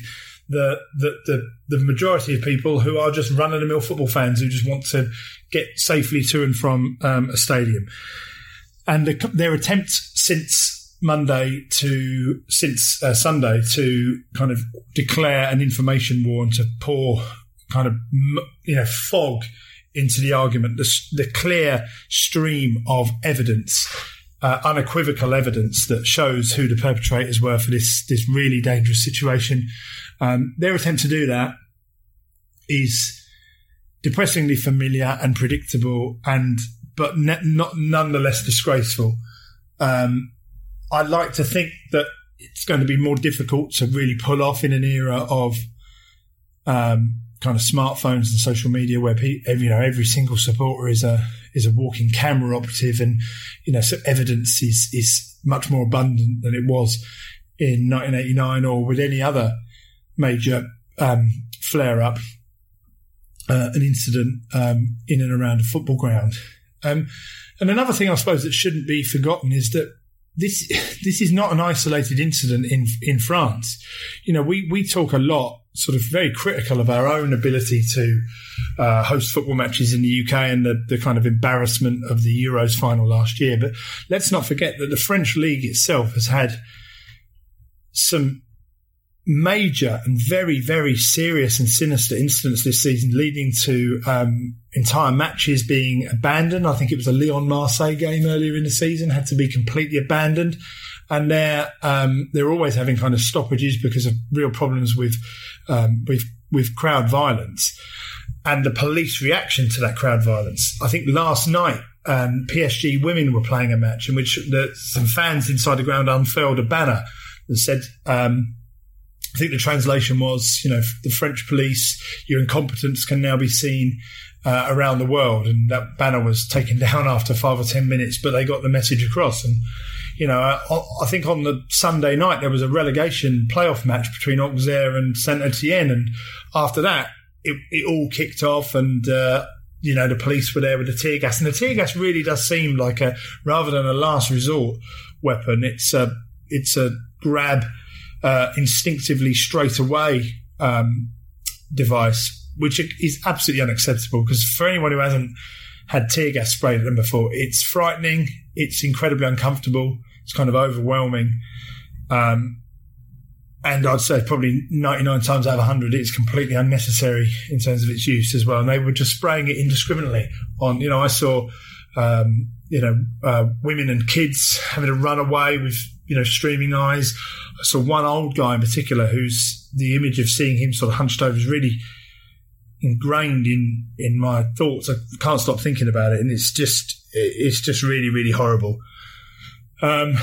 the, the the, the majority of people who are just run of the mill football fans who just want to get safely to and from um, a stadium. And the, their attempt since Monday to since uh, Sunday to kind of declare an information war and to pour kind of you know fog into the argument, the, the clear stream of evidence, uh, unequivocal evidence that shows who the perpetrators were for this this really dangerous situation. Um, their attempt to do that is depressingly familiar and predictable, and but ne- not nonetheless disgraceful. Um, I like to think that it's going to be more difficult to really pull off in an era of um, kind of smartphones and social media where pe- every, you know every single supporter is a is a walking camera operative and you know so evidence is is much more abundant than it was in 1989 or with any other major um, flare up uh, an incident um, in and around a football ground um, and another thing I suppose that shouldn't be forgotten is that this this is not an isolated incident in in France. You know, we we talk a lot, sort of very critical of our own ability to uh, host football matches in the UK and the, the kind of embarrassment of the Euros final last year. But let's not forget that the French league itself has had some major and very, very serious and sinister incidents this season, leading to um, entire matches being abandoned. I think it was a Lyon Marseille game earlier in the season had to be completely abandoned, and they're um, they're always having kind of stoppages because of real problems with um, with with crowd violence and the police reaction to that crowd violence. I think last night. Um, PSG women were playing a match in which the, some fans inside the ground unfurled a banner that said, um, I think the translation was, you know, the French police, your incompetence can now be seen uh, around the world. And that banner was taken down after five or 10 minutes, but they got the message across. And, you know, I, I think on the Sunday night, there was a relegation playoff match between Auxerre and Saint Etienne. And after that, it, it all kicked off and, uh, you know, the police were there with the tear gas. And the tear gas really does seem like a, rather than a last resort weapon, it's a, it's a grab uh, instinctively straight away um, device, which is absolutely unacceptable because for anyone who hasn't had tear gas sprayed at them before, it's frightening, it's incredibly uncomfortable, it's kind of overwhelming. Um, and I'd say probably 99 times out of 100, it's completely unnecessary in terms of its use as well. And they were just spraying it indiscriminately on, you know, I saw, um, you know, uh, women and kids having to run away with you know, streaming eyes. So one old guy in particular, who's the image of seeing him sort of hunched over is really ingrained in in my thoughts. I can't stop thinking about it, and it's just it's just really really horrible. Um,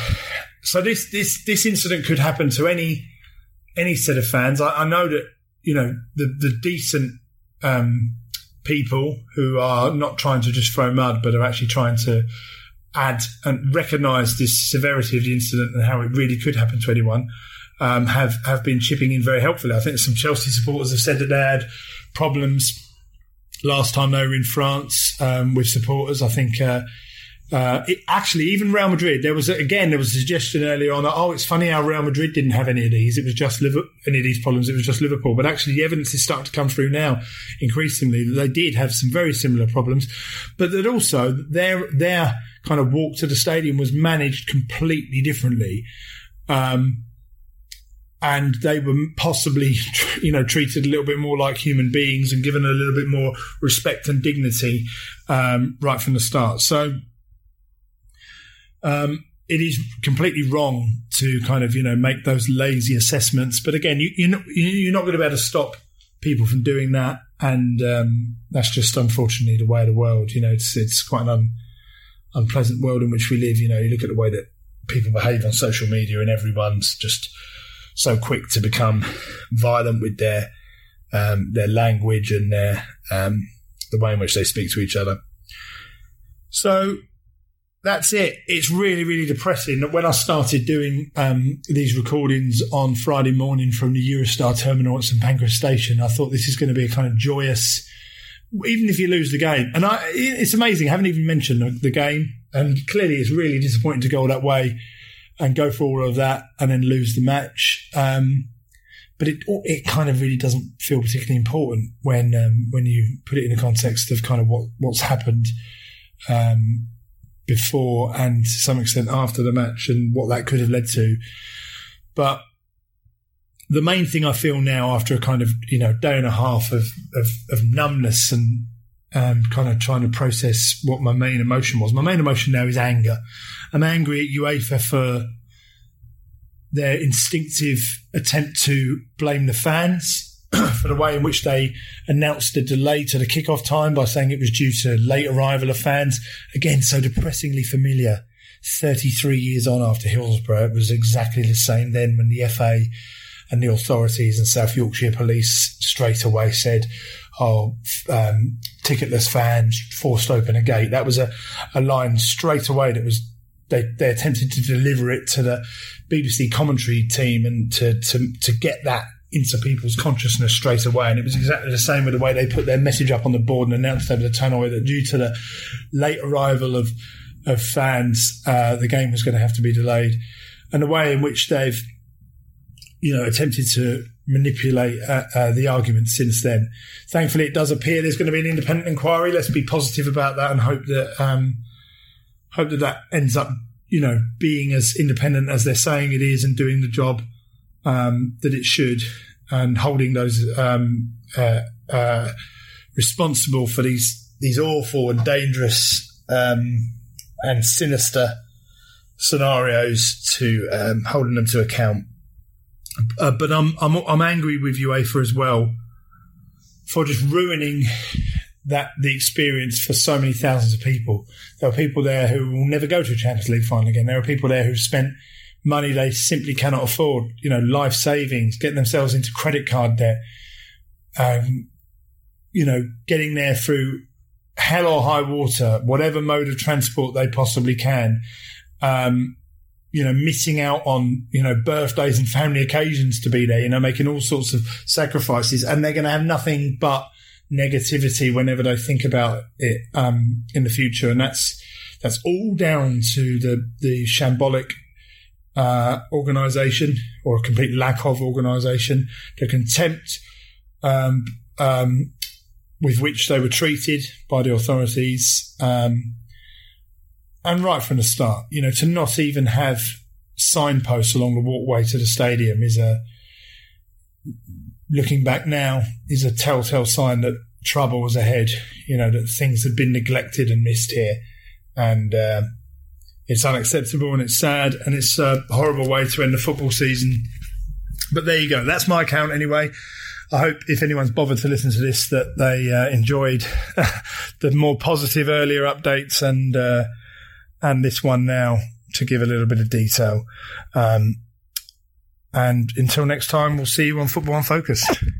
so this this this incident could happen to any any set of fans. I, I know that you know the the decent um, people who are not trying to just throw mud, but are actually trying to add and recognise this severity of the incident and how it really could happen to anyone, um, have have been chipping in very helpfully. I think some Chelsea supporters have said that they had problems last time they were in France um, with supporters. I think. Uh, uh, it, actually, even Real Madrid, there was again there was a suggestion earlier on. That, oh, it's funny how Real Madrid didn't have any of these. It was just any of these problems. It was just Liverpool. But actually, the evidence is starting to come through now, increasingly. They did have some very similar problems, but that also their their kind of walk to the stadium was managed completely differently. Um, and they were possibly, you know, treated a little bit more like human beings and given a little bit more respect and dignity um, right from the start. So um, it is completely wrong to kind of you know make those lazy assessments. But again, you, you're not you're not going to be able to stop people from doing that, and um, that's just unfortunately the way of the world. You know, it's it's quite an un, unpleasant world in which we live. You know, you look at the way that people behave on social media, and everyone's just so quick to become violent with their um, their language and their um, the way in which they speak to each other. So that's it. It's really, really depressing when I started doing um, these recordings on Friday morning from the Eurostar terminal at St Pancras Station, I thought this is going to be a kind of joyous, even if you lose the game. And I, it's amazing. I haven't even mentioned the game. And clearly it's really disappointing to go that way and go for all of that and then lose the match. Um, but it it kind of really doesn't feel particularly important when um, when you put it in the context of kind of what what's happened um, before and to some extent after the match and what that could have led to. But the main thing I feel now after a kind of, you know, day and a half of, of, of numbness and um, kind of trying to process what my main emotion was. My main emotion now is anger. I'm angry at UEFA for their instinctive attempt to blame the fans for the way in which they announced the delay to the kickoff time by saying it was due to late arrival of fans. Again, so depressingly familiar. 33 years on after Hillsborough, it was exactly the same then when the FA and the authorities and South Yorkshire Police straight away said, oh, um, ticketless fans forced open a gate. That was a, a line straight away that was they, they attempted to deliver it to the BBC commentary team and to, to, to get that into people's consciousness straight away. And it was exactly the same with the way they put their message up on the board and announced over the tannoy that due to the late arrival of, of fans, uh, the game was going to have to be delayed. And the way in which they've, you know, attempted to manipulate uh, uh, the argument since then. Thankfully, it does appear there's going to be an independent inquiry. Let's be positive about that and hope that um, hope that that ends up, you know, being as independent as they're saying it is and doing the job um, that it should, and holding those um, uh, uh, responsible for these these awful and dangerous um, and sinister scenarios to um, holding them to account. Uh, but I'm, I'm I'm angry with UEFA as well for just ruining that the experience for so many thousands of people. There are people there who will never go to a Champions League final again. There are people there who've spent money they simply cannot afford. You know, life savings, getting themselves into credit card debt. Um, you know, getting there through hell or high water, whatever mode of transport they possibly can. Um, you know, missing out on, you know, birthdays and family occasions to be there, you know, making all sorts of sacrifices and they're going to have nothing but negativity whenever they think about it, um, in the future. And that's, that's all down to the, the shambolic, uh, organization or a complete lack of organization, the contempt, um, um, with which they were treated by the authorities, um, and right from the start, you know, to not even have signposts along the walkway to the stadium is a, looking back now, is a telltale sign that trouble was ahead, you know, that things had been neglected and missed here. And, uh, it's unacceptable and it's sad and it's a horrible way to end the football season. But there you go. That's my account anyway. I hope if anyone's bothered to listen to this that they uh, enjoyed the more positive earlier updates and uh, and this one now to give a little bit of detail. Um, and until next time, we'll see you on Football Unfocused.